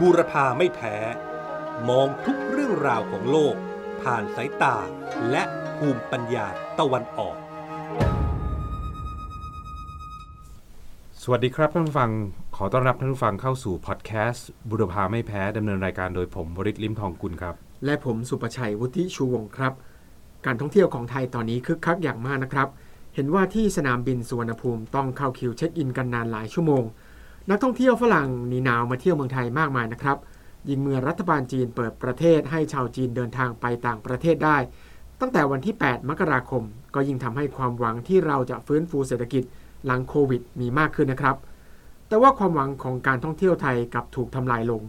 บูรพาไม่แพ้ มองทุกเรื่องราวของโลก ผ่านสายตาและภูมิปัญญาตะวันออก สวัสดีครับท่านผู้ฟัง ขอต้อนรับท่านผู้ฟังเข้าสู่พอดแคสต์บุรพาไม่แพ้ดำเนินรายการโดยผมบริษลิมทองกุลครับ และผมสุประชัยวุฒิชูวงศ์ครับ การท่องเที่ยวของไทยตอนนี้คึกคักอย่างมากนะครับ เห็นว่าที่สนามบินสุวรรณภูมิต้องเข้าคิวเช็คอินกันนานหลายชั่วโมง นักท่องเที่ยวฝรั่งหนีหนาวมาเที่ยวเมืองไทยมากมายนะครับ ยิ่งเมื่อรัฐบาลจีนเปิดประเทศให้ชาวจีนเดินทางไปต่างประเทศได้ ตั้งแต่วันที่ 8 มกราคม ก็ยิ่งทำให้ความหวังที่เราจะฟื้นฟูเศรษฐกิจหลังโควิดมีมากขึ้นนะครับ แต่ว่าความหวังของการท่องเที่ยวไทยกลับถูกทำลายลง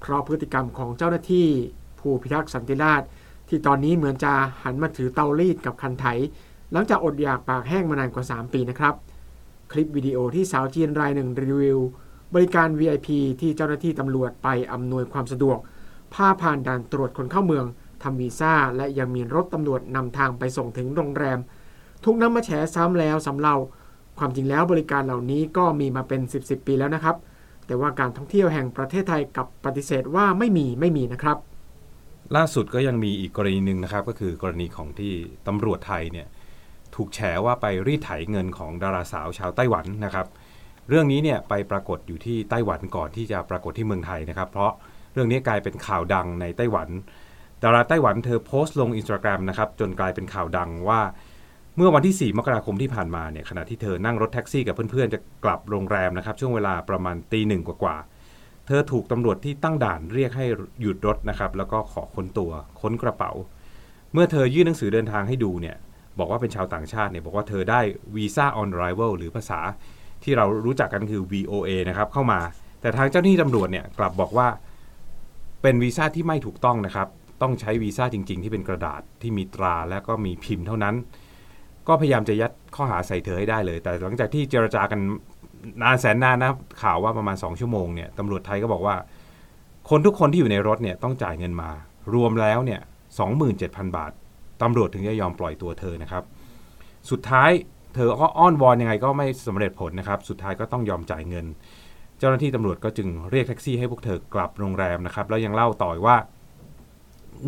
เพราะพฤติกรรมของเจ้าหน้าที่ ผู้พิทักษ์สันติราษฎร์ที่ตอนนี้เหมือนจะหันมาถือเตารีดกับคันไถ หลังจากอดอยากปากแห้งมานานกว่า 3 ปีนะครับ คลิปวิดีโอที่สาวจีนรายหนึ่งรีวิว บริการ VIP ที่เจ้าหน้าที่ตำรวจไปอำนวยความสะดวกพาผ่านด่านตรวจคนเข้าเมืองทำวีซ่า และยังมีรถตำรวจนำทางไปส่งถึงโรงแรม ทุกน้ำมาแฉซ้ำแล้วซ้ำเล่าความจริงแล้วบริการเหล่านี้ก็มีมาเป็น 10 10ปีแล้วนะครับ แต่ว่าการท่องเที่ยวแห่งประเทศไทยกับปฏิเสธว่าไม่มีไม่มีนะครับ ล่าสุดก็ยังมีอีกกรณีหนึ่งนะครับ ก็คือกรณีของที่ตำรวจไทยเนี่ย ถูกแฉว่าไปรีดไถเงินของดาราสาวชาวไต้หวันนะครับ เรื่องนี้เนี่ยไปปรากฏอยู่ที่ไต้หวันก่อนที่จะปรากฏที่เมืองไทยนะครับ เพราะเรื่องนี้กลายเป็นข่าวดังในไต้หวัน ดาราไต้หวันเธอโพสต์ลงอินสตาแกรมนะครับจนกลายเป็นข่าวดังว่า เมื่อวันที่ 4 มกราคมที่ผ่านมาเนี่ยขณะที่เธอนั่งรถแท็กซี่กับเพื่อนๆ จะกลับโรงแรมนะครับช่วงเวลาประมาณตีหนึ่งกว่าๆเธอถูกตำรวจที่ตั้งด่านเรียกให้หยุดรถนะครับแล้วก็ขอค้นตัวค้นกระเป๋า เมื่อเธอยื่นหนังสือเดินทางให้ดูเนี่ย บอกว่าเป็นชาวต่างชาติเนี่ยบอกว่าเธอได้วีซ่าออนไรเวลหรือภาษาที่เรารู้จักกันคือ VOA นะครับเข้ามา แต่ทางเจ้าหน้าที่ตำรวจเนี่ยกลับบอกว่าเป็นวีซ่าที่ไม่ถูกต้องนะครับ ต้องใช้วีซ่าจริง ๆ ที่เป็นกระดาษที่มีตราและก็มีพิมพ์เท่านั้น ก็พยายามจะยัดข้อหาใส่เธอให้ได้เลย แต่หลังจากที่เจรจากันนานแสนนานนะข่าวว่าประมาณ 2 ชั่วโมงเนี่ยตำรวจไทยก็บอกว่า คนทุกคนที่อยู่ในรถเนี่ยต้องจ่ายเงินมา รวมแล้วเนี่ย27,000 บาท ตำรวจถึงจะยอมปล่อยตัวเธอนะครับ สุดท้ายเธอก็อ้อนวอนยังไงก็ไม่สำเร็จผลนะครับ สุดท้ายก็ต้องยอมจ่ายเงิน เจ้าหน้าที่ตำรวจก็จึงเรียกแท็กซี่ให้พวกเธอกลับโรงแรมนะครับ แล้วยังเล่าต่อว่า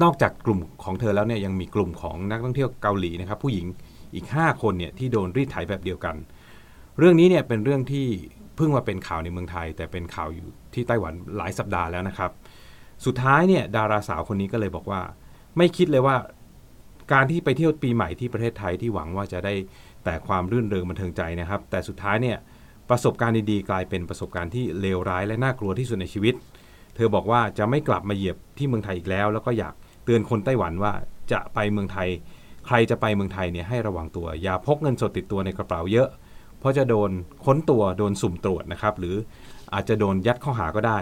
นอกจากกลุ่มของเธอแล้วเนี่ยยังมีกลุ่มของนักท่องเที่ยวเกาหลีนะครับ ผู้หญิงอีก 5 คนเนี่ยที่โดนรีดไถแบบเดียวกัน เรื่องนี้เนี่ยเป็นเรื่องที่เพิ่งมาเป็นข่าวในเมืองไทย แต่เป็นข่าวอยู่ที่ไต้หวันหลายสัปดาห์แล้วนะครับ สุดท้ายเนี่ยดาราสาวคนนี้ก็เลยบอกว่า ไม่คิดเลยว่า การที่ไปเที่ยวปีใหม่ที่ประเทศไทยที่หวังว่าจะได้แต่ความรื่นเริงบันเทิงใจนะครับ แต่สุดท้ายเนี่ยประสบการณ์ดีๆกลายเป็นประสบการณ์ที่เลวร้ายและน่ากลัวที่สุดในชีวิต เธอบอกว่าจะไม่กลับมาเหยียบที่เมืองไทยอีกแล้ว แล้วก็อยากเตือนคนไต้หวันว่าจะไปเมืองไทย ใครจะไปเมืองไทยเนี่ยให้ระวังตัว อย่าพกเงินสดติดตัวในกระเป๋าเยอะ เพราะจะโดนค้นตัวโดนสุ่มตรวจนะครับ หรืออาจจะโดนยัดข้อหาก็ได้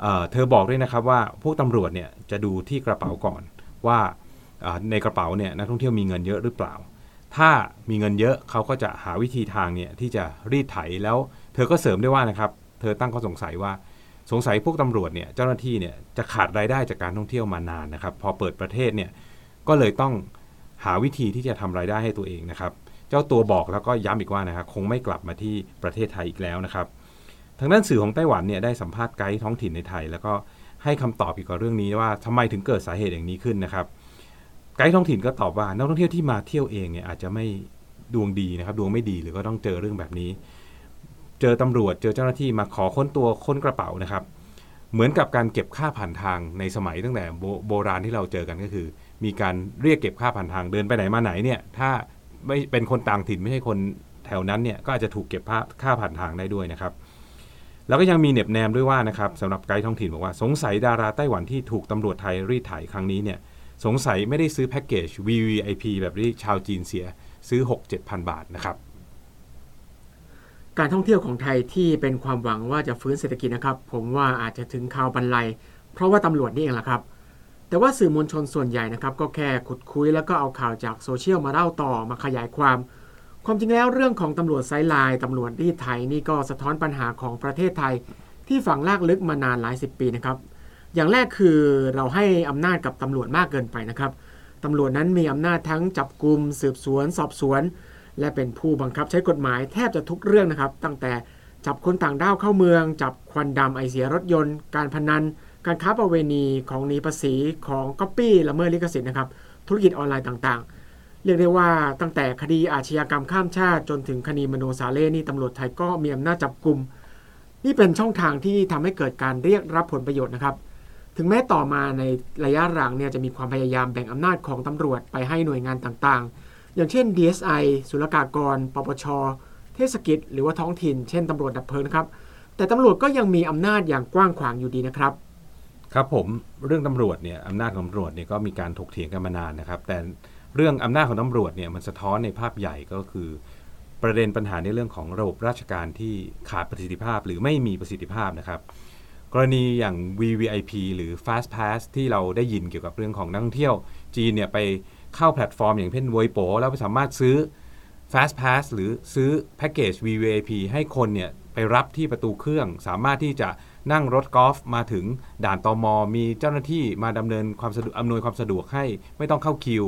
เเธอบอกด้วยนะครับว่าพวกตำรวจเนี่ยจะดูที่กระเป๋าก่อนว่า ในกระเป๋าเนี่ยนักท่องเที่ยวมีเงินเยอะหรือเปล่า ถ้ามีเงินเยอะเขาก็จะหาวิธีทางเนี่ยที่จะรีดไถแล้ว เธอก็เสริมได้วยว่านะครับ เธอตั้งข้อสงสัยว่าสงสัยพวกตำรวจเนี่ยเจ้าหน้าที่เนี่ยจะขาดรายได้จากการท่องเที่ยวมานานนะครับ พอเปิดประเทศเนี่ยก็เลยต้องหาวิธีที่จะทำรายได้ให้ตัวเองนะครับ เจ้าตัวบอกแล้วก็ย้ำอีกว่านะครับคงไม่กลับมาที่ประเทศไทยอีกแล้วนะครับ ทางด้านสื่อของไต้หวันเนี่ยได้สัมภาษณ์ไกด์ท้องถิ่นในไทย แล้วก็ให้คำตอบเกี่ยวกับเรื่องนี้ว่าทำไมถึงเกิดสาเหตุอย่างนี้ขึ้นนะครับ ไกด์ท้องถิ่นก็ตอบว่านักท่องเที่ยวที่มาเที่ยวเองเนี่ยอาจจะไม่ดวงดีนะครับ ดวงไม่ดีหรือก็ต้องเจอเรื่องแบบนี้ เจอตำรวจเจอเจ้าหน้าที่มาขอค้นตัวค้นกระเป๋านะครับ เหมือนกับการเก็บค่าผ่านทางในสมัยตั้งแต่โบโบราณที่เราเจอกันก็คือ มีการเรียกเก็บค่าผ่านทางเดินไปไหนมาไหนเนี่ยถ้าไม่เป็นคนต่างถิ่นไม่ใช่คนแถวนั้นเนี่ยก็อาจจะถูกเก็บค่าผ่านทางได้ด้วยนะครับ แล้วก็ยังมีเน็บแนมด้วยว่านะครับสำหรับไกด์ท้องถิ่นบอกว่าสงสัยดาราไต้หวันที่ถูกตำรวจไทยรีดไถครั้งนี้เนี่ย สงสัยไม่ได้ซื้อแพ็กเกจ VVIP แบบที่ชาวจีนเสียซื้อ 6-7,000 บาทนะครับการท่องเที่ยวของไทยที่เป็นความหวังว่าจะฟื้นเศรษฐกิจนะครับ ผมว่าอาจจะถึงข่าวบรรลัย เพราะว่าตำรวจนี่เองแหละครับ แต่ว่าสื่อมวลชนส่วนใหญ่นะครับ ก็แค่ขุดคุ้ยแล้วก็เอาข่าวจากโซเชียลมาเล่าต่อมาขยายความ ความจริงแล้วเรื่องของตำรวจไซไลน์ตำรวจรีดไทยนี่ก็สะท้อนปัญหาของประเทศไทย ที่ฝังรากลึกมานานหลายสิบปีนะครับ อย่างแรกคือเราให้อำนาจกับตำรวจมากเกินไปนะครับตำรวจนั้นมีอำนาจทั้งจับกลุ่มสืบสวน สอบสวน และเป็นผู้บังคับใช้กฎหมายแทบจะทุกเรื่องนะครับ ตั้งแต่จับคนต่างด้าวเข้าเมือง จับควันดำไอเสียรถยนต์ การพนัน การค้าประเวณีของหนีภาษีของก๊อปปี้ละเมิดลิขสิทธิ์นะครับธุรกิจออนไลน์ต่างๆ เรียกได้ว่าตั้งแต่คดีอาชญากรรมข้ามชาติ จนถึงคดีมโนสาเร่นี่ตำรวจไทยก็มีอำนาจจับกลุ่มนี่เป็นช่องทางที่ทำให้เกิดการเรียกรับผลประโยชน์นะครับ ถึงแม้ต่อมาในระยะหลังเนี่ยจะมีความพยายามแบ่งอำนาจของตำรวจไปให้หน่วยงานต่างๆ อย่างเช่น DSI ศุลกากร ปปช เทศกิจ หรือว่าท้องถิ่น เช่นตำรวจดับเพลิงนครับ แต่ตำรวจก็ยังมีอำนาจอย่างกว้างขวางอยู่ดีนะครับ ครับผม เรื่องตำรวจเนี่ยอำนาจของตำรวจเนี่ยก็มีการถกเถียงกันมานานนะครับ แต่เรื่องอำนาจของตำรวจเนี่ยมันสะท้อนในภาพใหญ่ก็คือ ประเด็นปัญหาในเรื่องของระบบราชการที่ขาดประสิทธิภาพ หรือไม่มีประสิทธิภาพนะครับ รณีอย่าง VVIP หรือ Fast Pass ที่เราได้ยินเกี่ยวกับเรื่องของนักท่องเที่ยว จีนเนี่ยไปเข้าแพลตฟอร์มอย่างเช่น w วยโปแล้วสามารถซื้อ Fast Pass หรือซื้อแพ็กเกจ VVIP ให้คนเนี่ยไปรับที่ประตูเครื่อง สามารถที่จะนั่งรถกอล์ฟมาถึงด่านตอมอมีเจ้าหน้าที่มาดำเนินความสะดวกอำนวยความสะดวกให้ไม่ต้องเข้าคิว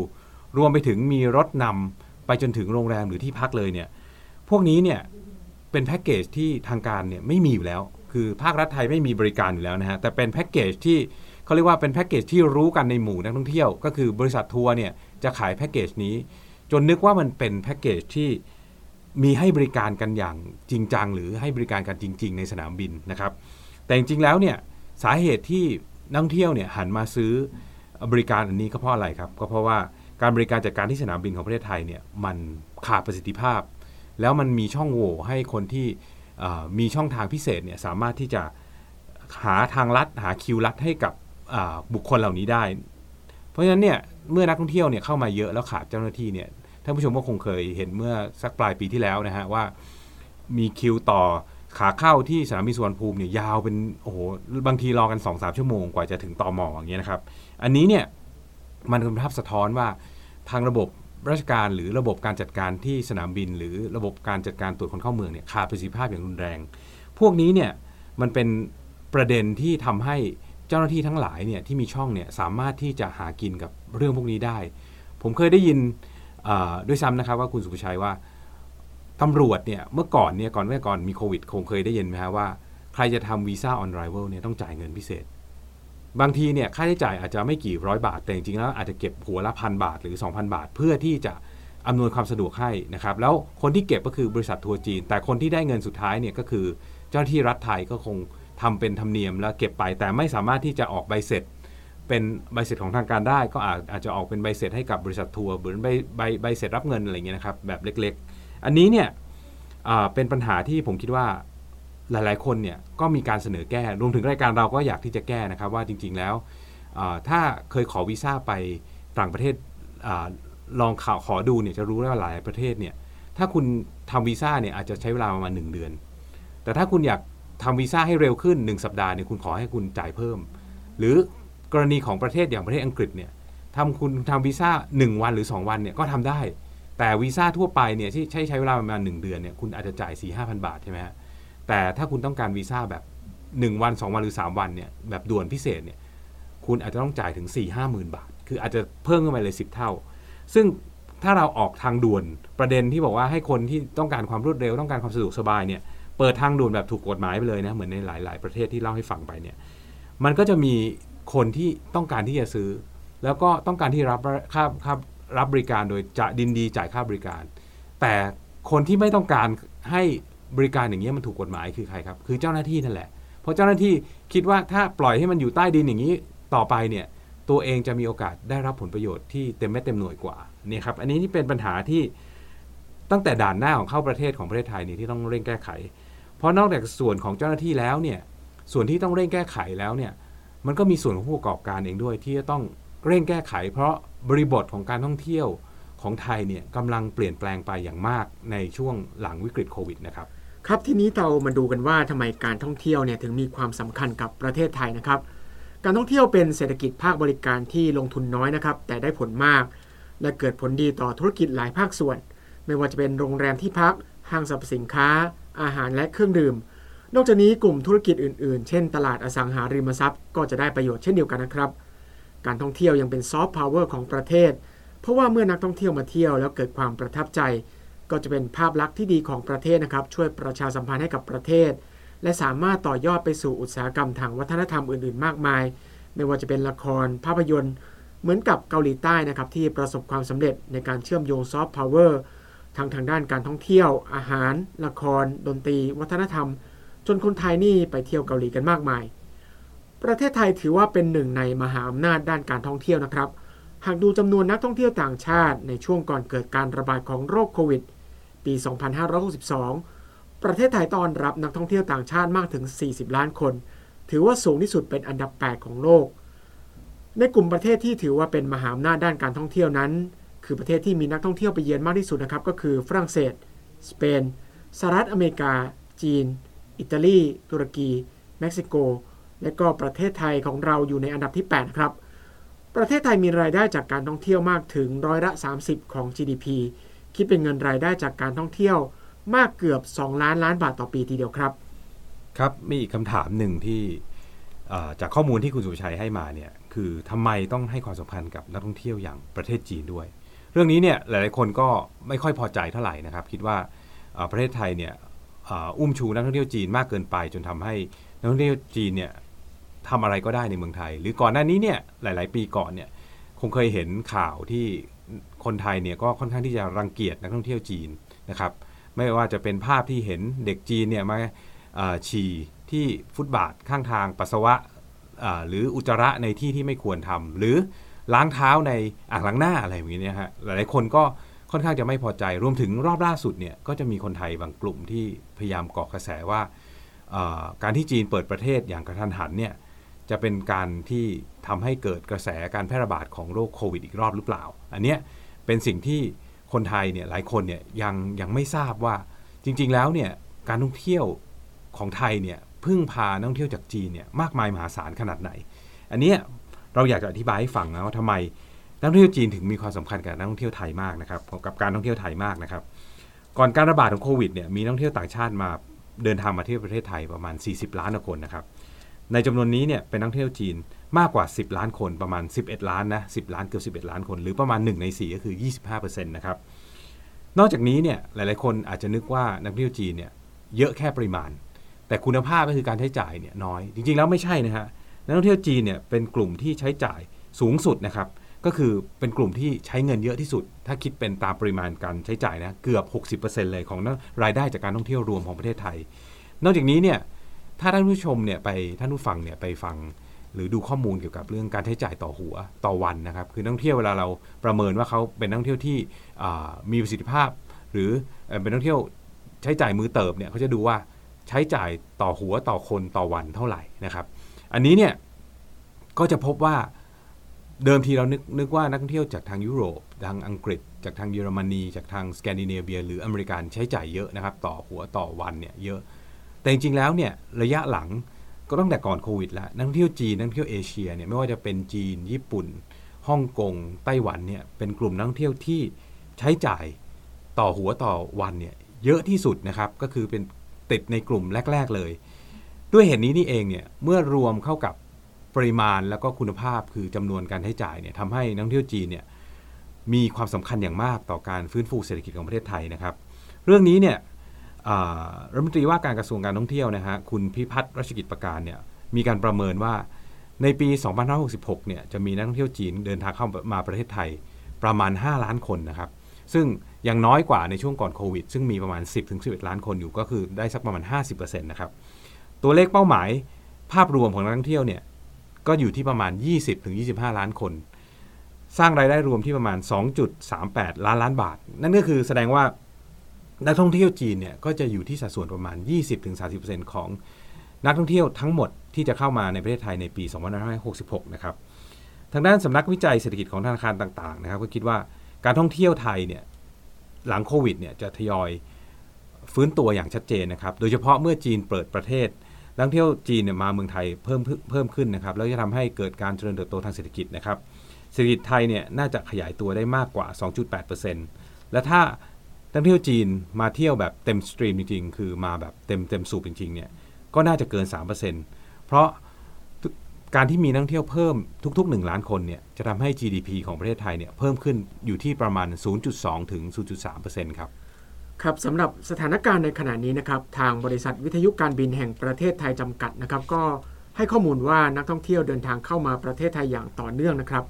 รวมไปถึงมีรถนำไปจนถึงโรงแรมหรือที่พักเลยเนี่ยพวกนี้เนี่ยเป็นแพ็กเกจที่ทางการเนี่ยไม่มีอยู่แล้ว คือภาครัฐไทยไม่มีบริการอยู่แล้วนะฮะแต่เป็นแพ็กเกจที่เขาเรียกว่าเป็นแพ็กเกจที่รู้กันในหมู่นักท่องเที่ยว ก็คือบริษัททัวร์เนี่ยจะขายแพ็กเกจนี้ จนนึกว่ามันเป็นแพ็กเกจที่มีให้บริการกันอย่างจริงจัง หรือให้บริการกันจริง ๆ ในสนามบินนะครับ แต่จริงๆแล้วเนี่ยสาเหตุที่นักท่องเที่ยวเนี่ยหันมาซื้อบริการอันนี้ก็เพราะอะไรครับ ก็เพราะว่าการบริการจัดการที่สนามบินของประเทศไทยเนี่ยมันขาดประสิทธิภาพ แล้วมันมีช่องโหว่ให้คนที่ มีช่องทางพิเศษเนี่ยสามารถที่จะหาทางลัดหาคิวลัดให้กับบุคคลเหล่านี้ได้ เพราะฉะนั้นเนี่ยเมื่อนักท่องเที่ยวเนี่ยเข้ามาเยอะแล้วขาดเจ้าหน้าที่เนี่ยท่านผู้ชมก็คงเคยเห็นเมื่อสักปลายปีที่แล้วนะฮะว่ามีคิวต่อขาเข้าที่สนามบินสุวรรณภูมิเนี่ยยาวเป็นโอ้โหบางทีรอกัน2อสชั่วโมงกว่าจะถึงตอมออย่างเงี้ยนะครับ อันนี้เนี่ยมันเป็นภาพสะท้อนว่าทางระบบ ราชการหรือระบบการจัดการที่สนามบิน หรือระบบการจัดการตรวจคนเข้าเมืองเนี่ยขาดประสิทธิภาพอย่างรุนแรง พวกนี้เนี่ยมันเป็นประเด็นที่ทำให้เจ้าหน้าที่ทั้งหลายเนี่ยที่มีช่องเนี่ยสามารถที่จะหากินกับเรื่องพวกนี้ได้ ผมเคยได้ยินด้วยซ้ำนะครับว่าคุณสุภชัยว่าตำรวจเนี่ยเมื่อก่อนเนี่ยก่อนเมื่อก่อนมีโควิด คงเคยได้ยินไหมฮะว่า ใครจะทำวีซ่าออนไรเวลเนี่ยต้องจ่ายเงินพิเศษ บางทีเนี่ยค่าใช้จ่ายอาจจะไม่กี่ร้อยบาท แต่จริงๆแล้วอาจจะเก็บหัวละพันบาทหรือ 2,000 บาท เพื่อที่จะอำนวยความสะดวกให้นะครับแล้วคนที่เก็บก็คือบริษัททัวร์จีน แต่คนที่ได้เงินสุดท้ายเนี่ยก็คือ เจ้าหน้าที่รัฐไทยก็คงทำเป็นธรรมเนียมแล้วเก็บไป แต่ไม่สามารถที่จะออกใบเสร็จ เป็นใบเสร็จของทางการได้ ก็อาจอาจจะออกเป็นใบเสร็จให้กับบริษัททัวร์เหมือนใบใบใบเสร็จรับเงินอะไรเงี้ยนะครับแบบเล็กๆ อันนี้เนี่ยเป็นปัญหาที่ผมคิดว่า หลาย ๆ คนเนี่ยก็มีการเสนอแก้รวมถึงรายการเราก็อยากที่จะแก้นะครับว่าจริง ๆ แล้วถ้าเคยขอวีซ่าไปต่างประเทศอลองข่าวขอดูเนี่ยจะรู้ว่าหลายประเทศเนี่ยถ้าคุณทำวีซ่าเนี่ยอาจจะใช้เวลาประมาณ1เดือน แต่ถ้าคุณอยากทำวีซ่าให้เร็วขึ้น 1 สัปดาห์เนี่ยคุณขอให้คุณจ่ายเพิ่ม หรือกรณีของประเทศอย่างประเทศอังกฤษเนี่ยทำคุณทำวีซ่า 1 วันหรือ 2 วันเนี่ยก็ทำได้ แต่วีซ่าทั่วไปเนี่ยที่ใช้ใช้เวลาประมาณ1เดือนเนี่ยคุณอาจจะจ่าย4ี่ห้าพันบาทใช่ไหมฮะ แต่ถ้าคุณต้องการวีซ่าแบบ 1 วัน 2 วันหรือ 3 วันเนี่ยแบบด่วนพิเศษเนี่ยคุณอาจจะต้องจ่ายถึง4ี่ห้าหมื่นบาท คืออาจจะเพิ่มขึ้นไปเลย 10 เท่า ซึ่งถ้าเราออกทางด่วนประเด็นที่บอกว่าให้คนที่ต้องการความรวดเร็วต้องการความสะดวกสบายเนี่ยเปิดทางด่วนแบบถูกกฎหมายไปเลยนะเหมือนในหลาย ๆ ประเทศที่เล่าให้ฟังไปเนี่ยมันก็จะมีคนที่ต้องการที่จะซื้อ แล้วก็ต้องการที่รับค่าค่ารับบริการโดยจะดินดีจ่ายค่าบริการ แต่คนที่ไม่ต้องการให้ บริการอย่างนี้มันถูกกฎหมายคือใครครับ คือเจ้าหน้าที่นั่นแหละ เพราะเจ้าหน้าที่คิดว่าถ้าปล่อยให้มันอยู่ใต้ดินอย่างนี้ต่อไปเนี่ยตัวเองจะมีโอกาสได้รับผลประโยชน์ที่เต็มเม็ดเต็มหน่วยกว่านี่ครับอันนี้นี่เป็นปัญหาที่ตั้งแต่ด่านหน้าของเข้าประเทศของประเทศไทยนี่ที่ต้องเร่งแก้ไข เพราะนอกจากส่วนของเจ้าหน้าที่แล้วเนี่ยส่วนที่ต้องเร่งแก้ไขแล้วเนี่ยมันก็มีส่วนของผู้ประกอบการเองด้วย ที่จะต้องเร่งแก้ไข เพราะบริบทของการท่องเที่ยวของไทยเนี่ยกำลังเปลี่ยนแปลงไปอย่างมากในช่วงหลังวิกฤตโควิดนะครับ ครับทีนี้เรามาดูกันว่าทำไมการท่องเที่ยวเนี่ยถึงมีความสำคัญกับประเทศไทยนะครับ การท่องเที่ยวเป็นเศรษฐกิจภาคบริการที่ลงทุนน้อยนะครับ แต่ได้ผลมาก และเกิดผลดีต่อธุรกิจหลายภาคส่วน ไม่ว่าจะเป็นโรงแรมที่พัก ห้างสรรพสินค้า อาหารและเครื่องดื่ม นอกจากนี้กลุ่มธุรกิจอื่นๆ เช่น ตลาดอสังหาริมทรัพย์ก็จะได้ประโยชน์เช่นเดียวกันนะครับ การท่องเที่ยวยังเป็นซอฟต์พาวเวอร์ของประเทศ เพราะว่าเมื่อนักท่องเที่ยวมาเที่ยวแล้วเกิดความประทับใจ ก็จะเป็นภาพลักษณ์ที่ดีของประเทศนะครับ ช่วยประชาสัมพันธ์ให้กับประเทศ และสามารถต่อยอดไปสู่อุตสาหกรรมทางวัฒนธรรมอื่นๆ มากมาย ไม่ว่าจะเป็นละคร ภาพยนตร์ เหมือนกับเกาหลีใต้นะครับที่ประสบความสำเร็จในการเชื่อมโยงซอฟต์พาวเวอร์ทางทางด้านการท่องเที่ยว อาหาร ละคร ดนตรี วัฒนธรรม จนคนไทยนี่ไปเที่ยวเกาหลีกันมากมาย ประเทศไทยถือว่าเป็นหนึ่งในมหาอำนาจด้านการท่องเที่ยวนะครับ หากดูจำนวนนักท่องเที่ยวต่างชาติในช่วงก่อนเกิดการระบาดของโรคโควิด ปี 2562 ประเทศไทยต้อนรับนักท่องเที่ยวต่างชาติมากถึง 40 ล้านคน ถือว่าสูงที่สุดเป็นอันดับ 8 ของโลก ในกลุ่มประเทศที่ถือว่าเป็นมหาอำนาจด้านการท่องเที่ยวนั้น คือประเทศที่มีนักท่องเที่ยวไปเยือนมากที่สุดนะครับ ก็คือฝรั่งเศส สเปน สหรัฐอเมริกา จีน อิตาลี ตุรกี เม็กซิโก และก็ประเทศไทยของเราอยู่ในอันดับที่ 8 ครับ ประเทศไทยมีรายได้จากการท่องเที่ยวมากถึงร้อยละ 30 ของ GDP คิดเป็นเงินรายได้จากการท่องเที่ยวมากเกือบ 2 ล้านล้านบาทต่อปีทีเดียวครับ ครับมีอีกคำถามหนึ่งที่จากข้อมูลที่คุณสุชัยให้มาเนี่ยคือทำไมต้องให้ความสำคัญกับนักท่องเที่ยวอย่างประเทศจีนด้วย เรื่องนี้เนี่ยหลายๆคนก็ไม่ค่อยพอใจเท่าไหร่นะครับ คิดว่าประเทศไทยเนี่ยอุ้มชูนักท่องเที่ยวจีนมากเกินไป จนทำให้นักท่องเที่ยวจีนเนี่ยทำอะไรก็ได้ในเมืองไทย หรือก่อนหน้านี้เนี่ยหลาย ๆ ปีก่อนเนี่ยคงเคยเห็นข่าวที่ คนไทยเนี่ยก็ค่อนข้างที่จะรังเกียจนักท่องเที่ยวจีนนะครับ ไม่ว่าจะเป็นภาพที่เห็นเด็กจีนเนี่ยมาฉี่ที่ฟุตบาทข้างทางปัสสาวะหรืออุจจาระในที่ที่ไม่ควรทำหรือล้างเท้าในอ่างล้างหน้าอะไรอย่างนี้นะฮะหลายๆคนก็ค่อนข้างจะไม่พอใจรวมถึงรอบล่าสุดเนี่ยก็จะมีคนไทยบางกลุ่มที่พยายามก่อกระแสว่าการที่จีนเปิดประเทศอย่างกระทันหันเนี่ย จะเป็นการที่ทำให้เกิดกระแสการแพร่ระบาดของโรคโควิดอีกรอบหรือเปล่า อันเนี้ยเป็นสิ่งที่คนไทยเนี่ยหลายคนเนี่ยยังยังไม่ทราบว่าจริง ๆ แล้วเนี่ยการท่องเที่ยวของไทยเนี่ยพึ่งพานักท่องเที่ยวจากจีนเนี่ยมากมายมหาศาลขนาดไหน อันเนี้ยเราอยากจะอธิบายให้ฟังนะว่าทำไมนักท่องเที่ยวจีนถึงมีความสำคัญกับนักท่องเที่ยวไทยมากนะครับกับการท่องเที่ยวไทยมากนะครับ ก่อนการระบาดของโควิดเนี่ยมีนักท่องเที่ยวต่างชาติมาเดินทางมาเที่ยวประเทศไทยประมาณ 40 ล้านคนนะครับ ในจำนวนนี้เนี่ยเป็นนักท่องเที่ยวจีนมากกว่า 10 ล้านคนประมาณ 11 ล้านนะ10 ล้านเกือบ11 ล้านคน หรือประมาณ 1 ใน 4 ก็คือ 25%นะครับนอกจากนี้เนี่ยหลาย ๆ คนอาจจะนึกว่านักท่องเที่ยวจีนเนี่ยเยอะแค่ปริมาณ แต่คุณภาพก็คือการใช้จ่ายเนี่ยน้อย จริง ๆ แล้วไม่ใช่นะฮะนักท่องเที่ยวจีนเนี่ยเป็นกลุ่มที่ใช้จ่ายสูงสุดนะครับก็คือเป็นกลุ่มที่ใช้เงินเยอะที่สุด ถ้าคิดเป็นตามปริมาณการใช้จ่ายนะเกือบ 60%เลยของรายได้จากการท่องเที่ยวรวมของประเทศไทย นอกจากนี้เนี่ย ถ้าท่านผู้ชมเนี่ยไปท่านผู้ฟังเนี่ยไปฟังหรือดูข้อมูลเกี่ยวกับเรื่องการใช้จ่ายต่อหัวต่อวันนะครับ คือนักท่องเที่ยวเวลาเราประเมินว่าเขาเป็นนักท่องเที่ยวที่มีประสิทธิภาพ หรือเป็นนักท่องเที่ยวใช้จ่ายมือเติบเนี่ยเขาจะดูว่าใช้จ่ายต่อหัวต่อคนต่อวันเท่าไหร่นะครับ อันนี้เนี่ยก็จะพบว่าเดิมทีเรานึกนึกว่านักท่องเที่ยวจากทางยุโรปทางอังกฤษ จากทางเยอรมนี จากทางสแกนดิเนเวีย หรืออเมริกันใช้จ่ายเยอะนะครับ ต่อหัวต่อวันเนี่ยเยอะ แต่จริงๆแล้วเนี่ยระยะหลังก็ตั้งแต่ก่อนโควิดแล้วนักท่องเที่ยวจีนนักท่องเที่ยวเอเชียเนี่ยไม่ว่าจะเป็นจีน ญี่ปุ่นฮ่องกงไต้หวันเนี่ยเป็นกลุ่มนักท่องเที่ยวที่ใช้จ่ายต่อหัวต่อวันเนี่ยเยอะที่สุดนะครับก็คือเป็นติดในกลุ่มแรก ๆเลย ด้วยเหตุนนี้นี่เองเนี่ยเมื่อรวมเข้ากับปริมาณแล้วก็คุณภาพคือจำนวนการใช้จ่ายเนี่ยทำให้นักท่องเที่ยวจีนเนี่ยมีความสำคัญอย่างมากต่อการฟื้นฟูเศรษฐกิจของประเทศไทยนะครับ เรื่องนี้เนี่ย รัฐมนตรีว่าการกระทรวงการท่องเที่ยวนะฮะคุณพิพัฒน์รัชกิจประการเนี่ยมีการประเมินว่าในปี 2566 เนี่ยจะมีนักท่องเที่ยวจีนเดินทางเข้ามาประเทศไทยประมาณ 5 ล้านคนนะครับ ซึ่งยังน้อยกว่าในช่วงก่อนโควิด ซึ่งมีประมาณ 10-11 ล้านคนอยู่ก็คือได้สักประมาณ 50%นะครับ ตัวเลขเป้าหมายภาพรวมของนักท่องเที่ยวเนี่ยก็อยู่ที่ประมาณ 20-25 ล้านคน สร้างรายได้รวมที่ประมาณ 2.38 ล้านล้านบาท นั่นก็คือแสดงว่า นักท่องเที่ยวจีนเนี่ยก็จะอยู่ที่สัดส่วนประมาณ 20-30%ของนักท่องเที่ยวทั้งหมดที่จะเข้ามาในประเทศไทยในปี 2566 นะครับ ทางด้านสำนักวิจัยเศรษฐกิจของธนาคารต่างๆ นะครับ ก็คิดว่าการท่องเที่ยวไทยเนี่ยหลังโควิดเนี่ยจะทยอยฟื้นตัวอย่างชัดเจนนะครับ โดยเฉพาะเมื่อจีนเปิดประเทศนักท่องเที่ยวจีนเนี่ยมาเมืองไทยเพิ่มเพิ่มขึ้นนะครับ แล้วจะทำให้เกิดการเจริญเติบโตทางเศรษฐกิจนะครับ เศรษฐกิจไทยเนี่ยน่าจะขยายตัวได้มากกว่า 2.8%และถ้า นักท่องเที่ยวจีนมาเที่ยวแบบเต็มสตรีมจริงๆ คือมาแบบเต็มเต็มสูบจริงๆ เนี่ยก็น่าจะเกิน 3%เพราะการที่มีนักท่องเที่ยวเพิ่มทุกๆ 1 ล้านคนเนี่ยจะทำให้ GDP ของประเทศไทยเนี่ยเพิ่มขึ้นอยู่ที่ประมาณ 0.2 ถึง 0.3%ครับครับสำหรับสถานการณ์ในขณะนี้นะครับทางบริษัทวิทยุการบินแห่งประเทศไทยจำกัดนะครับ ก็ให้ข้อมูลว่านักท่องเที่ยวเดินทางเข้ามาประเทศไทยอย่างต่อเนื่องนะครับ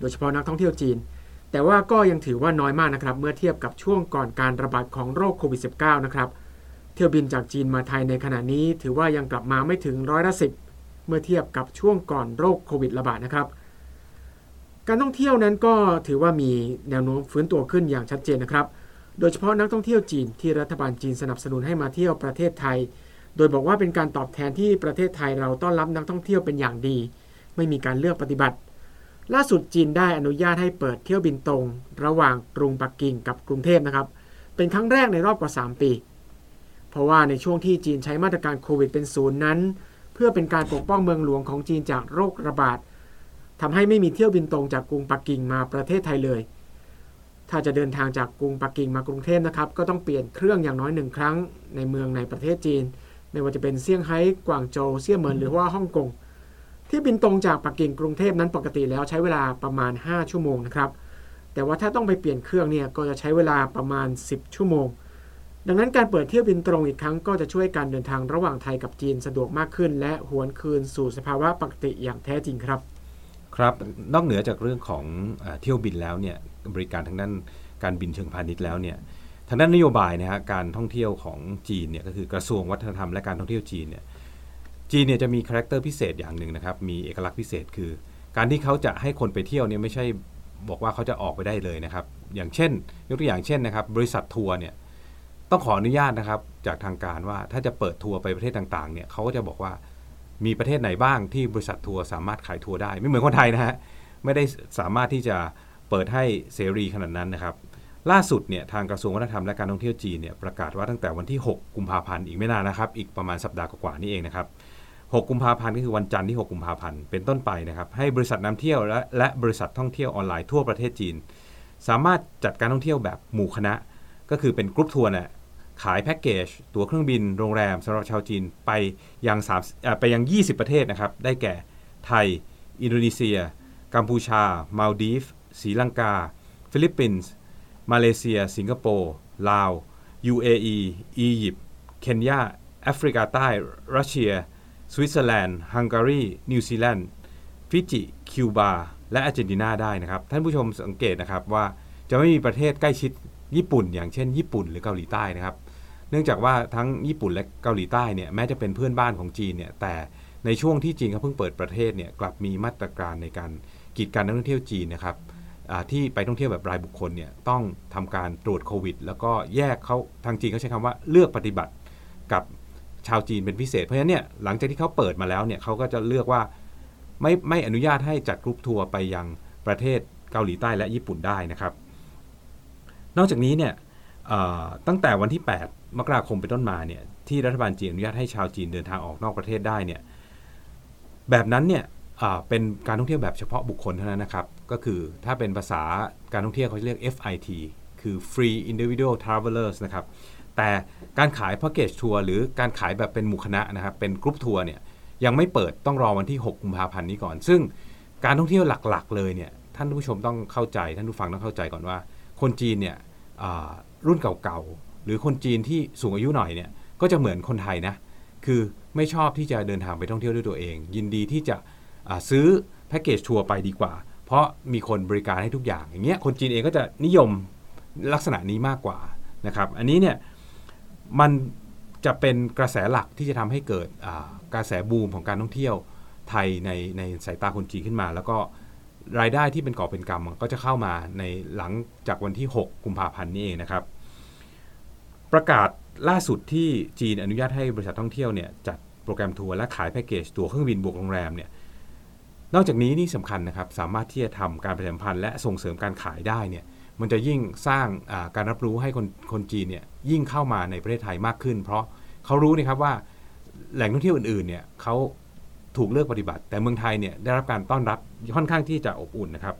โดยเฉพาะนักท่องเที่ยวจีน แต่ว่าก็ยังถือว่าน้อยมากนะครับ เมื่อเทียบกับช่วงก่อนการระบาดของโรคโควิด -19 นะครับเที่ยวบินจากจีนมาไทยในขณะนี้ ถือว่ายังกลับมาไม่ถึงร้อยละสิบเมื่อเทียบกับช่วงก่อนโรคโควิดระบาดนะครับ การท่องเที่ยวนั้นก็ถือว่ามีแนวโน้มฟื้นตัวขึ้นอย่างชัดเจนนะครับ โดยเฉพาะนักท่องเที่ยวจีนที่รัฐบาลจีนสนับสนุนให้มาเที่ยวประเทศไทย โดยบอกว่าเป็นการตอบแทนที่ประเทศไทยเราต้อนรับนักท่องเที่ยวเป็นอย่างดี ไม่มีการเลือกปฏิบัติ ล่าสุดจีนได้อนุญาตให้เปิดเที่ยวบินตรง ระหว่างกรุงปักกิ่งกับกรุงเทพนะครับ เป็นครั้งแรกในรอบกว่า 3 ปี เพราะว่าในช่วงที่จีนใช้มาตรการโควิดเป็นศูนย์นั้น เพื่อเป็นการปกป้องเมืองหลวงของจีนจากโรคระบาดทำให้ไม่มีเที่ยวบินตรงจากกรุงปักกิ่งมาประเทศไทยเลย ถ้าจะเดินทางจากกรุงปักกิ่งมากรุงเทพนะครับ ก็ต้องเปลี่ยนเครื่องอย่างน้อยหนึ่งครั้งในเมืองในประเทศจีน ไม่ว่าจะเป็นเซี่ยงไฮ้ กวางโจว เซี่ยเหมินหรือว่าฮ่องกง ที่บินตรงจากปักกิ่งกรุงเทพนั้นปกติแล้วใช้เวลาประมาณ 5 ชั่วโมงนะครับ แต่ว่าถ้าต้องไปเปลี่ยนเครื่องเนี่ยก็จะใช้เวลาประมาณ 10 ชั่วโมง ดังนั้นการเปิดเที่ยวบินตรงอีกครั้งก็จะช่วยการเดินทางระหว่างไทยกับจีนสะดวกมากขึ้น และหวนคืนสู่สภาวะปกติอย่างแท้จริงครับ ครับ นอกเหนือจากเรื่องของเออเที่ยวบินแล้วเนี่ยบริการทางด้านการบินเชิงพาณิชย์แล้วเนี่ยทางด้านนโยบายนะฮะการท่องเที่ยวของจีนเนี่ยก็คือกระทรวงวัฒนธรรมและการท่องเที่ยวจีนเนี่ย จีนเนี่ยจะมีคาแรคเตอร์พิเศษอย่างหนึ่งนะครับ มีเอกลักษณ์พิเศษคือ การที่เขาจะให้คนไปเที่ยวเนี่ยไม่ใช่บอกว่าเขาจะออกไปได้เลยนะครับ อย่างเช่น ยกตัวอย่างเช่นนะครับ บริษัททัวร์เนี่ยต้องขออนุญาตนะครับ จากทางการว่าถ้าจะเปิดทัวร์ไปประเทศต่างๆเนี่ยเขาก็จะบอกว่ามีประเทศไหนบ้างที่บริษัททัวร์สามารถขายทัวร์ได้ ไม่เหมือนคนไทยนะฮะไม่ได้สามารถที่จะเปิดให้เสรีขนาดนั้นนะครับ ล่าสุดเนี่ยทางกระทรวงวัฒนธรรมและการท่องเที่ยวจีนเนี่ยประกาศว่าตั้งแต่วันที่ 6 กุมภาพันธ์อีกไม่นานนะครับ อีกประมาณสัปดาห์กว่าๆนี่เองนะครับ 6 กุมภาพันธ์ก็คือวันจันทร์ที่ 6 กุมภาพันธ์เป็นต้นไปนะครับให้บริษัทนำเที่ยวและและบริษัทท่องเที่ยวออนไลน์ทั่วประเทศจีน สามารถจัดการท่องเที่ยวแบบหมู่คณะ ก็คือเป็นกรุ๊ปทัวร์น่ะขายแพ็กเกจ ตั๋วเครื่องบินโรงแรมสำหรับชาวจีนไปยังสามไปยัง 20 ประเทศนะครับได้แก่ไทย อินโดนีเซีย กัมพูชา มาลดีฟส์ศรีลังกา ฟิลิปปินส์มาเลเซีย สิงคโปร์ลาว UAE อียิปต์เคนยาแอฟริกาใต้ รัสเซีย สวิตเซอร์แลนด์ฮังการีนิวซีแลนด์ฟิจิคิวบาและอาร์เจนตินาได้นะครับ ท่านผู้ชมสังเกตนะครับว่าจะไม่มีประเทศใกล้ชิดญี่ปุ่น อย่างเช่น ญี่ปุ่นหรือเกาหลีใต้นะครับ เนื่องจากว่าทั้งญี่ปุ่นและเกาหลีใต้เนี่ยแม้จะเป็นเพื่อนบ้านของจีนเนี่ยแต่ในช่วงที่จีนเขาเพิ่งเปิดประเทศเนี่ยกลับมีมาตรการในการกีดกันนักท่องเที่ยวจีนนะครับที่ไปท่องเที่ยวแบบรายบุคคลเนี่ยต้องทำการตรวจโควิด แล้วก็แยกเขาทางจีนเขาใช้คำว่าเลือกปฏิบัติกับ ชาวจีนเป็นพิเศษ เพราะฉะนั้นเนี่ยหลังจากที่เขาเปิดมาแล้วเนี่ยเขาก็จะเลือกว่าไม่ไม่อนุญาตให้จัดกรุ๊ปทัวร์ไปยังประเทศเกาหลีใต้และญี่ปุ่นได้นะครับ นอกจากนี้เนี่ยตั้งแต่วันที่ 8 มกราคมเป็นต้นมาเนี่ยที่รัฐบาลจีนอนุญาตให้ชาวจีนเดินทางออกนอกประเทศได้เนี่ยแบบนั้นเนี่ยเป็นการท่องเที่ยวแบบเฉพาะบุคคลเท่านั้นนะครับ ก็คือถ้าเป็นภาษาการท่องเที่ยวเขาเรียก FIT คือ Free Individual Travelers นะครับ แต่การขาย Package ทัวร์หรือการขายแบบเป็นหมู่คณะนะครับเป็นกรุ๊ปทัวร์เนี่ยยังไม่เปิดต้องรอวันที่ 6 กุมภาพันธ์นี้ก่อน ซึ่งการท่องเที่ยวหลักๆ เลยเนี่ยท่านผู้ชมต้องเข้าใจ ท่านผู้ฟังต้องเข้าใจก่อนว่า คนจีนเนี่ยรุ่นเก่าๆ หรือคนจีนที่สูงอายุหน่อยเนี่ยก็จะเหมือนคนไทยนะคือไม่ชอบที่จะเดินทางไปท่องเที่ยวด้วยตัวเอง ยินดีที่จะซื้อแพ็กเกจทัวร์ไปดีกว่า เพราะมีคนบริการให้ทุกอย่างอย่างเงี้ยคนจีนเองก็จะนิยมลักษณะนี้มากกว่านะครับอันนี้เนี่ย มันจะเป็นกระแสหลักที่จะทำให้เกิดกระแสบูมของการท่องเที่ยวไทยในในสายตาคนจีนขึ้นมา แล้วก็รายได้ที่เป็นก่อเป็นกำก็จะเข้ามาในหลังจากวันที่ 6 กุมภาพันธ์นี้เองนะครับ ประกาศล่าสุดที่จีนอนุญาตให้บริษัทท่องเที่ยวเนี่ยจัดโปรแกรมทัวร์และขายแพ็กเกจตั๋วเครื่องบินบวกโรงแรมเนี่ยนอกจากนี้นี่สำคัญนะครับสามารถที่จะทำการประชาสัมพันธ์และส่งเสริมการขายได้เนี่ยมันจะยิ่งสร้างการรับรู้ให้คนคนจีนเนี่ย ยิ่งเข้ามาในประเทศไทยมากขึ้น เพราะเขารู้นะครับว่าแหล่งท่องเที่ยวอื่นๆเนี่ยเขาถูกเลือกปฏิบัติ แต่เมืองไทยเนี่ยได้รับการต้อนรับค่อนข้างที่จะอบอุ่นนะครับ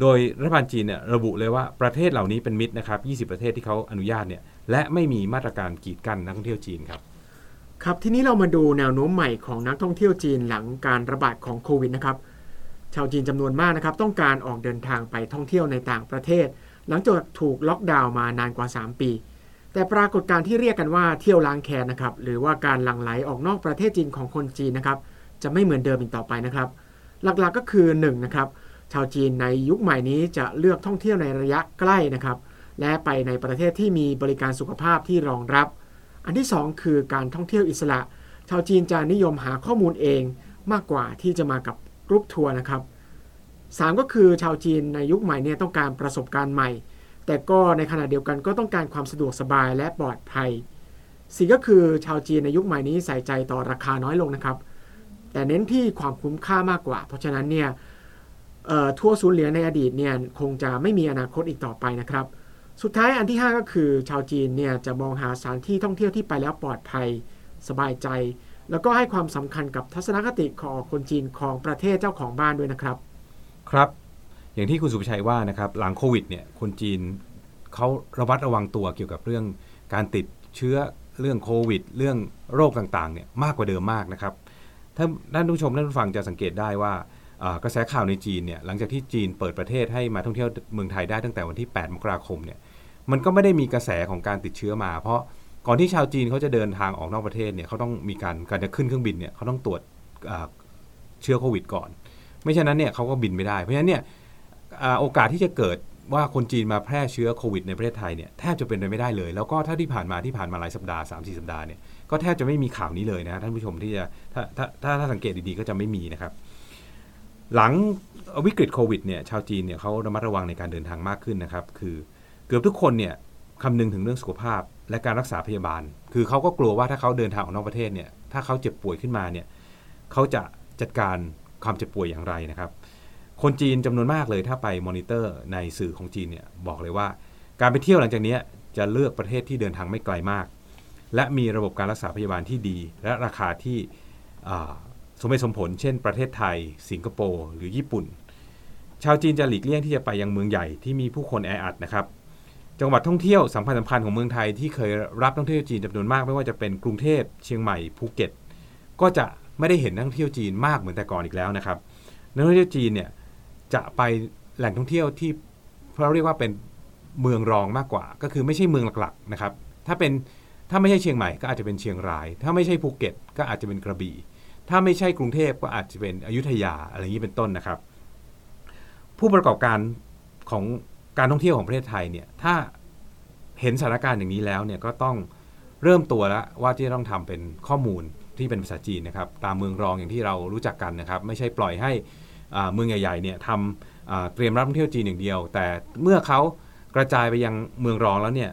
โดยรัฐบาลจีนเนี่ยระบุเลยว่าประเทศเหล่านี้เป็นมิตรนะครับ 20 ประเทศที่เขาอนุญาตเนี่ยและไม่มีมาตรการกีดกันนักท่องเที่ยวจีนครับครับทีนี้เรามาดูแนวโน้มใหม่ของนักท่องเที่ยวจีนหลังการระบาดของโควิดนะครับชาวจีนจำนวนมากนะครับต้องการออกเดินทางไปท่องเที่ยวในต่างประเทศ หลังจากถูกล็อกดาวน์มานานกว่า 3 ปี แต่ปรากฏการที่เรียกกันว่าเที่ยวล้างแค้นนะครับหรือว่าการหลั่งไหลออกนอกประเทศจีนของคนจีนนะครับจะไม่เหมือนเดิมอีกต่อไปนะครับ หลักๆก็คือ1นะครับชาวจีนในยุคใหม่นี้จะเลือกท่องเที่ยวในระยะใกล้นะครับ และไปในประเทศที่มีบริการสุขภาพที่รองรับ อันที่ 2 คือการท่องเที่ยวอิสระ ชาวจีนจะนิยมหาข้อมูลเองมากกว่าที่จะมากับกรุ๊ปทัวร์นะครับ 3 ก็คือชาวจีนในยุคใหม่เนี่ยต้องการประสบการณ์ใหม่ แต่ก็ในขณะเดียวกันก็ต้องการความสะดวกสบายและปลอดภัยสี่ก็คือชาวจีนในยุคใหม่นี้ใส่ใจต่อราคาน้อยลงนะครับ แต่เน้นที่ความคุ้มค่ามากกว่า เพราะฉะนั้นเนี่ยทั่วศูนย์เหรียญในอดีตเนี่ยคงจะไม่มีอนาคตอีกต่อไปนะครับ สุดท้ายอันที่ 5 ก็คือ ชาวจีนเนี่ยจะมองหาสถานที่ท่องเที่ยวที่ไปแล้วปลอดภัย สบายใจ แล้วก็ให้ความสำคัญกับทัศนคติของคนจีนของประเทศเจ้าของบ้านด้วยนะครับ ครับ อย่างที่คุณสุภชัยว่านะครับหลังโควิดเนี่ยคนจีนเขาระวัดระวังตัวเกี่ยวกับเรื่องการติดเชื้อเรื่องโควิด เรื่องโรคต่างๆเนี่ยมากกว่าเดิมมากนะครับถ้าท่านผู้ชมท่านผู้ฟังจะสังเกตได้ว่ากระแสข่าวในจีนเนี่ยหลังจากที่จีนเปิดประเทศให้มาท่องเที่ยวเมืองไทยได้ตั้งแต่วันที่ 8 มกราคมเนี่ยมันก็ไม่ได้มีกระแสของการติดเชื้อมา เพราะก่อนที่ชาวจีนเขาจะเดินทางออกนอกประเทศเนี่ยเขาต้องมีการการจะขึ้นเครื่องบินเนี่ยเขาต้องตรวจเชื้อโควิดก่อน ไม่ฉะนั้นเนี่ยเขาก็บินไม่ได้เพราะฉะนั้นเนี่ย โอกาสที่จะเกิดว่าคนจีนมาแพร่เชื้อโควิดในประเทศไทยเนี่ยแทบจะเป็นไปไม่ได้เลย แล้วก็ถ้าที่ผ่านมาที่ผ่านมาหลายสัปดาห์3 4สัปดาห์เนี่ยก็แทบจะไม่มีข่าวนี้เลยนะท่านผู้ชมที่จะถ้าถ้าถ้าถ้าสังเกตดีๆก็จะไม่มีนะครับ หลังวิกฤตโควิดเนี่ยชาวจีนเนี่ยเขาระมัดระวังในการเดินทางมากขึ้นนะครับ คือเกือบทุกคนเนี่ยคำนึงถึงเรื่องสุขภาพและการรักษาพยาบาล คือเขาก็กลัวว่าถ้าเขาเดินทางออกนอกประเทศเนี่ยถ้าเขาเจ็บป่วยขึ้นมาเนี่ยเขาจะจัดการความเจ็บป่วยอย่างไรนะครับ คนจีนจำนวนมากเลยถ้าไปมอนิเตอร์ในสื่อของจีนเนี่ยบอกเลยว่า การไปเที่ยวหลังจากนี้จะเลือกประเทศที่เดินทางไม่ไกลมาก และมีระบบการรักษาพยาบาลที่ดี และราคาที่สมเหตุสมผล เช่น ประเทศไทย สิงคโปร์หรือญี่ปุ่น ชาวจีนจะหลีกเลี่ยงที่จะไปยังเมืองใหญ่ที่มีผู้คนแออัดนะครับจังหวัดท่องเที่ยวสำคัญสำคัญของเมืองไทยที่เคยรับนักท่องเที่ยวจีนจำนวนมากไม่ว่าจะเป็นกรุงเทพเชียงใหม่ภูเก็ต ก็จะไม่ได้เห็นนักท่องเที่ยวจีนมากเหมือนแต่ก่อนอีกแล้วนะครับนักท่องเที่ยวจีนเนี่ย จะไปแหล่งท่องเที่ยวที่เราเรียกว่าเป็นเมืองรองมากกว่า ก็คือไม่ใช่เมืองหลักๆนะครับ ถ้าเป็นถ้าไม่ใช่เชียงใหม่ก็อาจจะเป็นเชียงราย ถ้าไม่ใช่ภูเก็ต ก็อาจจะเป็นกระบี่ ถ้าไม่ใช่กรุงเทพก็อาจจะเป็นอยุธยาอะไรอย่างนี้เป็นต้นนะครับ ผู้ประกอบการของการท่องเที่ยวของประเทศไทยเนี่ยถ้าเห็นสถานการณ์อย่างนี้แล้วเนี่ยก็ต้องเริ่มตัวแล้วว่าที่ต้องทำเป็นข้อมูลที่เป็นภาษาจีนนะครับ ตามเมืองรองอย่างที่เรารู้จักกันนะครับ ไม่ใช่ปล่อยให้ เมืองใหญ่ๆเนี่ยทำเตรียมรับท่องเที่ยวจีนอย่างเดียว แต่เมื่อเขากระจายไปยังเมืองรองแล้วเนี่ย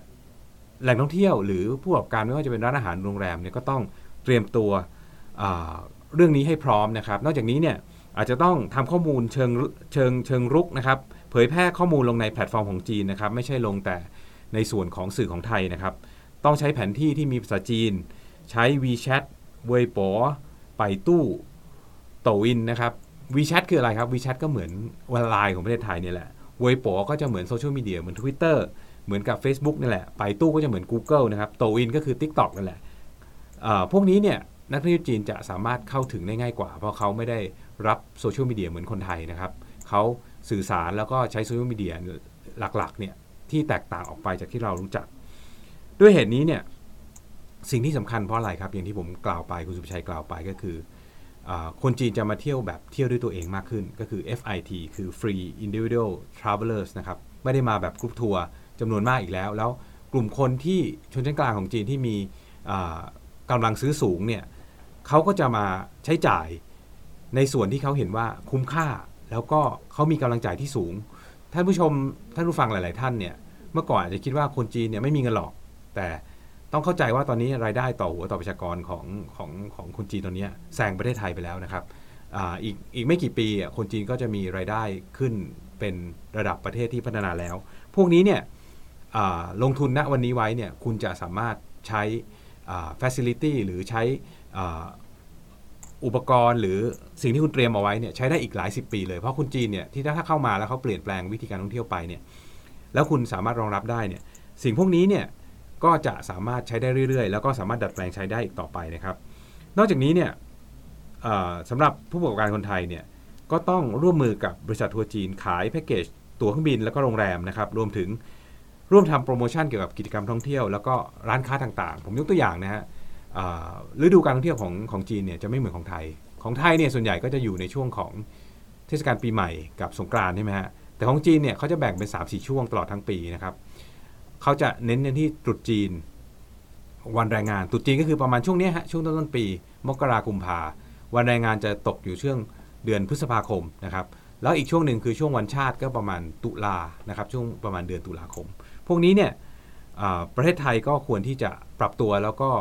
แหล่งท่องเที่ยวหรือผู้ประกอบการไม่ว่าจะเป็นร้านอาหารโรงแรมเนี่ยก็ต้องเตรียมตัวเรื่องนี้ให้พร้อมนะครับ นอกจากนี้เนี่ยอาจจะต้องทำข้อมูลเชิงเชิงเชิงรุกนะครับ เผยแพร่ข้อมูลลงในแพลตฟอร์มของจีนนะครับ ไม่ใช่ลงแต่ในส่วนของสื่อของไทยนะครับ ต้องใช้แผนที่ที่มีภาษาจีน ใช้ WeChat เวยป๋อไป่ตู้โต่วอินนะครับ WeChat คืออะไรครับ WeChat ก็เหมือนวันไลน์ของประเทศไทยนี่แหละเวยป๋อก็จะเหมือนโซเชียลมีเดียเหมือน Twitter เหมือนกับ Facebook นี่แหละ ไป่ตู้ก็จะเหมือน Google นะครับโต่วอินก็คือ TikTok นั่นแหละพวกนี้เนี่ยนักท่องเที่ยวจีนจะสามารถเข้าถึงได้ง่ายกว่า เพราะเขาไม่ได้รับโซเชียลมีเดียเหมือนคนไทยนะครับเขาสื่อสารแล้วก็ใช้โซเชียลมีเดียหลักๆเนี่ยที่แตกต่างออกไปจากที่เรารู้จัก ด้วยเหตุนี้เนี่ยสิ่งที่สำคัญเพราะอะไรครับ อย่างที่ผมกล่าวไปคุณสุภชัยกล่าวไปก็คือ คนจีนจะมาเที่ยวแบบเที่ยวด้วยตัวเองมากขึ้น ก็คือ FIT คือ Free Individual Travelers นะครับ ไม่ได้มาแบบกรุ๊ปทัวร์จำนวนมากอีกแล้ว แล้วกลุ่มคนที่ชนชั้นกลางของจีนที่มีกำลังซื้อสูงเนี่ยเขาก็จะมาใช้จ่ายในส่วนที่เขาเห็นว่าคุ้มค่า แล้วก็เขามีกำลังจ่ายที่สูง ท่านผู้ชมท่านผู้ฟังหลาย ๆ ท่านเนี่ยเมื่อก่อนอาจจะคิดว่าคนจีนเนี่ยไม่มีเงินหรอก แต่ ต้องเข้าใจว่าตอนนี้รายได้ต่อหัวต่อประชากรของของของคนจีนตอนนี้แซงประเทศไทยไปแล้วนะครับออีกอีกไม่กี่ปีคนจีนก็จะมีรายได้ขึ้นเป็นระดับประเทศที่พัฒนาแล้ว พวกนี้เนี่ยลงทุนณวันนี้ไว้เนี่ยคุณจะสามารถใช้ facility หรือใช้อุปกรณ์หรือสิ่งที่คุณเตรียมเอาไว้เนี่ยใช้ได้อีกหลายสิบปีเลยเพราะคุณจีนเนี่ยที่ถ้าเข้ามาแล้วเขาเปลี่ยนแปลงวิธีการท่องเที่ยวไปเนี่ยแล้วคุณสามารถรองรับได้เนี่ยสิ่งพวกนี้เนี่ย ก็จะสามารถใช้ได้เรื่อยๆ แล้วก็สามารถดัดแปลงใช้ได้อีกต่อไปนะครับ นอกจากนี้เนี่ยสำหรับผู้ประกอบการคนไทยเนี่ยก็ต้องร่วมมือกับบริษัททัวร์จีนขายแพ็กเกจตั๋วเครื่องบินแล้วก็โรงแรมนะครับรวมถึงร่วมทำโปรโมชั่นเกี่ยวกับกิจกรรมท่องเที่ยวแล้วก็ร้านค้าต่างๆ ผมยกตัวอย่างนะฮะฤดูการท่องเที่ยวของของจีนเนี่ยจะไม่เหมือนของไทย ของไทยเนี่ยส่วนใหญ่ก็จะอยู่ในช่วงของเทศกาลปีใหม่กับสงกรานต์ใช่ไหมฮะแต่ของจีนเนี่ยเขาจะแบ่งเป็น3ามสี่ช่วงตลอดทั้งปีนะครับ เขาจะเน้นในที่ตรุษจีน วันแรงงานตรุษจีนก็คือประมาณช่วงนี้ฮะช่วงต้นๆปี มกรากุมภาวันแรงงานจะตกอยู่ช่วงเดือนพฤษภาคมนะครับแล้วอีกช่วงหนึ่งคือช่วงวันชาติก็ประมาณตุลานะครับช่วงประมาณเดือนตุลาคม พวกนี้เนี่ยประเทศไทยก็ควรที่จะปรับตัวแล้วก็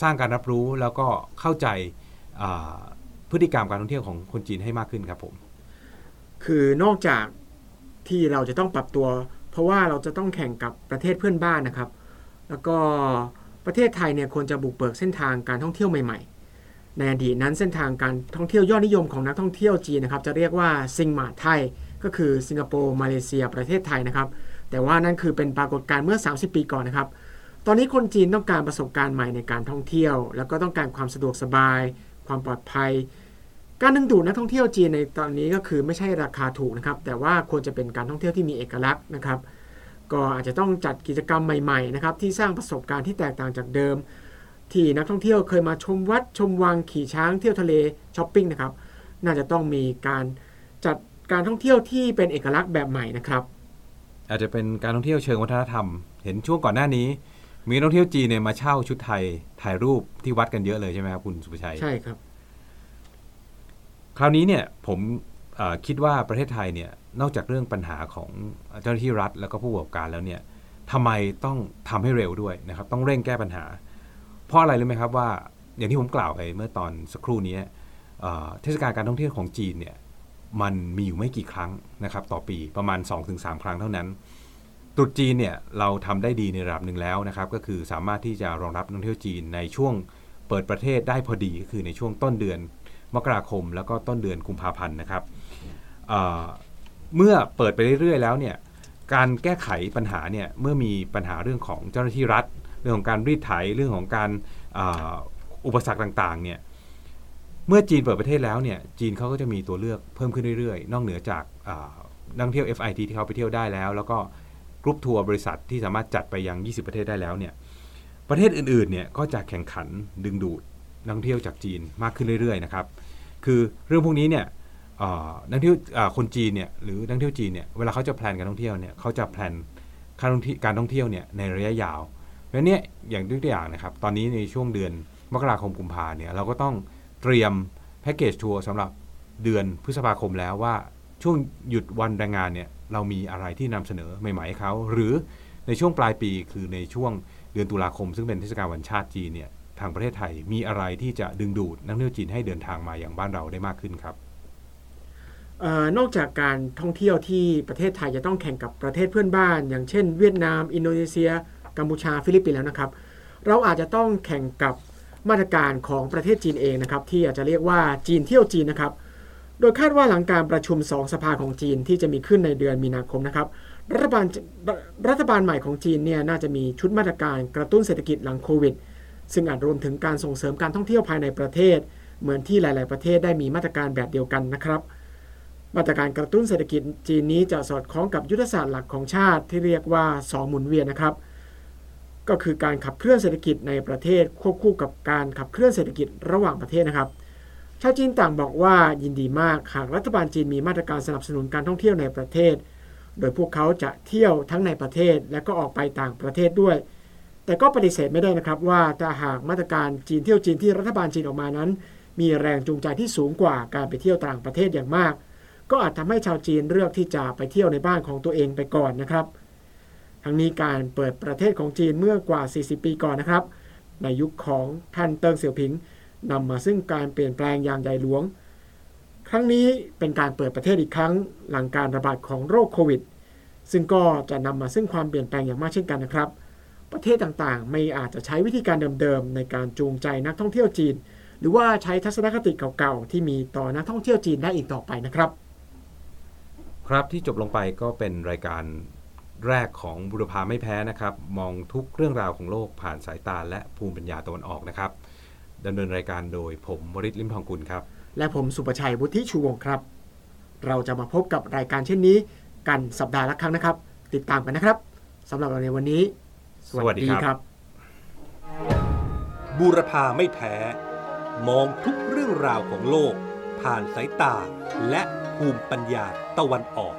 สร้างการรับรู้แล้วก็เข้าใจพฤติกรรมการท่องเที่ยวของคนจีนให้มากขึ้นครับผม คือนอกจากที่เราจะต้องปรับตัว เพราะว่าเราจะต้องแข่งกับประเทศเพื่อนบ้านนะครับ แล้วก็ประเทศไทยเนี่ยควรจะบุกเบิกเส้นทางการท่องเที่ยวใหม่ ๆ ในอดีตนั้นเส้นทางการท่องเที่ยวยอดนิยมของนักท่องเที่ยวจีนนะครับ จะเรียกว่าซิงมาไทย ก็คือสิงคโปร์มาเลเซีย ประเทศไทยนะครับ แต่ว่านั่นคือเป็นปรากฏการณ์เมื่อ 30 ปีก่อนนะครับ ตอนนี้คนจีนต้องการประสบการณ์ใหม่ในการท่องเที่ยว แล้วก็ต้องการความสะดวกสบาย ความปลอดภัย การดึงดูดนักท่องเที่ยวจีนในตอนนี้ก็คือไม่ใช่ราคาถูกนะครับ แต่ว่าควรจะเป็นการท่องเที่ยวที่มีเอกลักษณ์นะครับ ก็อาจจะต้องจัดกิจกรรมใหม่ๆนะครับที่สร้างประสบการณ์ที่แตกต่างจากเดิม ที่นักท่องเที่ยวเคยมาชมวัดชมวังขี่ช้างเที่ยวทะเลช้อปปิ้งนะครับน่าจะต้องมีการจัดการท่องเที่ยวที่เป็นเอกลักษณ์แบบใหม่นะครับ อาจจะเป็นการท่องเที่ยวเชิงวัฒนธรรม เห็นช่วงก่อนหน้านี้ มีนักท่องเที่ยวจีนเนี่ยมาเช่าชุดไทยถ่ายรูปที่วัดกันเยอะเลยใช่ไหมครับคุณสุภชัยใช่ครับ คราวนี้เนี่ยผมคิดว่าประเทศไทยเนี่ยนอกจากเรื่องปัญหาของเจ้าหน้าที่รัฐ แล้วก็ผู้ประกอบการแล้วเนี่ยทำไมต้องทำให้เร็วด้วยนะครับ ต้องเร่งแก้ปัญหา เพราะอะไรรู้ไหมครับว่าอย่างที่ผมกล่าวไปเมื่อตอนสักครู่นี้เทศกาลการท่องเที่ยวของจีนเนี่ยมันมีอยู่ไม่กี่ครั้งนะครับต่อปีประมาณ 2-3 ครั้งเท่านั้นตรุษจีนเนี่ยเราทำได้ดีในระดับหนึ่งแล้วนะครับ ก็คือสามารถที่จะรองรับนักท่องเที่ยวจีนในช่วงเปิดประเทศได้พอดีก็คือในช่วงต้นเดือน มกราคม แล้วก็ต้นเดือนกุมภาพันธ์นะครับเเมื่อเปิดไปเรื่อยๆแล้วเนี่ยการแก้ไขปัญหาเนี่ยเมื่อมีปัญหาเรื่องของเจ้าหน้าที่รัฐ เรื่องของการรีดไถเรื่องของการอ,อุปสรรคต่างๆเนี่ยเมื่อจีนเปิดประเทศแล้วเนี่ยจีนเขาก็จะมีตัวเลือกเพิ่มขึ้นเรื่อยๆ นอกเหนือจากนักเที่ยว FIT ที่เขาไปเที่ยวได้แล้ว แล้วก็กรุ๊ปทัวร์บริษัทที่สามารถจัดไปยัง 20 ประเทศได้แล้วเนี่ยประเทศอื่นๆเนี่ยก็จะแข่งขันดึงดูด นักท่องเที่ยวจากจีนมากขึ้นเรื่อยๆนะครับคือเรื่องพวกนี้เนี่ยนักท่องเที่ยวคนจีนเนี่ยหรือนักท่องเที่ยวจีนเนี่ยเวลาเขาจะ plan การท่องเที่ยวเนี่ยเขาจะ plan การท่องเที่ยวการท่องเที่ยวเนี่ยในระยะยาวเพราะฉะนั้นเนี่ยอย่างตัวอย่างนะครับตอนนี้ในช่วงเดือนมกราคมกุมภาเนี่ยเราก็ต้องเตรียมแพ็กเกจทัวร์สำหรับเดือนพฤษภาคมแล้วว่าช่วงหยุดวันแรงงานเนี่ยเรามีอะไรที่นำเสนอใหม่ๆให้เขาหรือในช่วงปลายปีคือในช่วงเดือนตุลาคม ซึ่งเป็นเทศกาลวันชาติจีนเนี่ย ทางประเทศไทยมีอะไรที่จะดึงดูดนักท่องเที่ยวจีนให้เดินทางมาอย่างบ้านเราได้มากขึ้นครับออนอกจากการท่องเที่ยวที่ประเทศไทยจะต้องแข่งกับประเทศเพื่อนบ้าน อย่างเช่น เวียดนาม อินโดนีเซีย กัมพูชาฟิลิปปินส์แล้วนะครับ เราอาจจะต้องแข่งกับมาตรการของประเทศจีนเองนะครับ ที่อาจจะเรียกว่าจีนเที่ยวจีนนะครับ โดยคาดว่าหลังการประชุม 2 สภาของจีนที่จะมีขึ้นในเดือนมีนาคมนะครับ รัฐบาลรัฐบาลใหม่ของจีนเนี่ยน่าจะมีชุดมาตรการกระตุ้นเศรษฐกิจหลังโควิด ซึ่งอาจรวมถึงการส่งเสริมการท่องเที่ยวภายในประเทศ เหมือนที่หลาย ๆ ประเทศได้มีมาตรการแบบเดียวกันนะครับ มาตรการกระตุ้นเศรษฐกิจจีนนี้จะสอดคล้องกับยุทธศาสตร์หลักของชาติที่เรียกว่าสองหมุนเวียนนะครับ ก็คือการขับเคลื่อนเศรษฐกิจในประเทศควบคู่กับการขับเคลื่อนเศรษฐกิจระหว่างประเทศนะครับชาวจีนต่างบอกว่ายินดีมากหากรัฐบาลจีนมีมาตรการสนับสนุนการท่องเที่ยวในประเทศ โดยพวกเขาจะเที่ยวทั้งในประเทศและก็ออกไปต่างประเทศด้วย แต่ก็ปฏิเสธไม่ได้นะครับว่าถ้าหากมาตรการจีนเที่ยวจีนที่รัฐบาลจีนออกมานั้น มีแรงจูงใจที่สูงกว่าการไปเที่ยวต่างประเทศอย่างมาก ก็อาจทำให้ชาวจีนเลือกที่จะไปเที่ยวในบ้านของตัวเองไปก่อนนะครับ ทั้งนี้การเปิดประเทศของจีนเมื่อกว่า 40 ปีก่อนนะครับ ในยุคของท่านเติงเสี่ยวผิงนำมาซึ่งการเปลี่ยนแปลงอย่างใหญ่หลวง ครั้งนี้เป็นการเปิดประเทศอีกครั้ง หลังการระบาดของโรคโควิด ซึ่งก็จะนำมาซึ่งความเปลี่ยนแปลงอย่างมากเช่นกันนะครับ ประเทศต่างๆ ไม่อาจจะใช้วิธีการเดิมๆในการจูงใจนักท่องเที่ยวจีน หรือว่าใช้ทัศนคติเก่าๆที่มีต่อนักท่องเที่ยวจีนได้อีกต่อไปนะครับ ครับที่จบลงไปก็เป็นรายการแรกของบุรพาไม่แพ้นะครับ มองทุกเรื่องราวของโลกผ่านสายตาและภูมิปัญญาตะวันออกนะครับดำเนินรายการโดยผมวริศลิมทองกุลครับ และผมสุประชัยวุฒิชูวงศ์ครับ เราจะมาพบกับรายการเช่นนี้ กันสัปดาห์ละครั้งนะครับ ติดตามกันนะครับสำหรับในวันนี้ สวัสดีครับ บูรพาไม่แพ้ มองทุกเรื่องราวของโลก ผ่านสายตาและภูมิปัญญาตะวันออก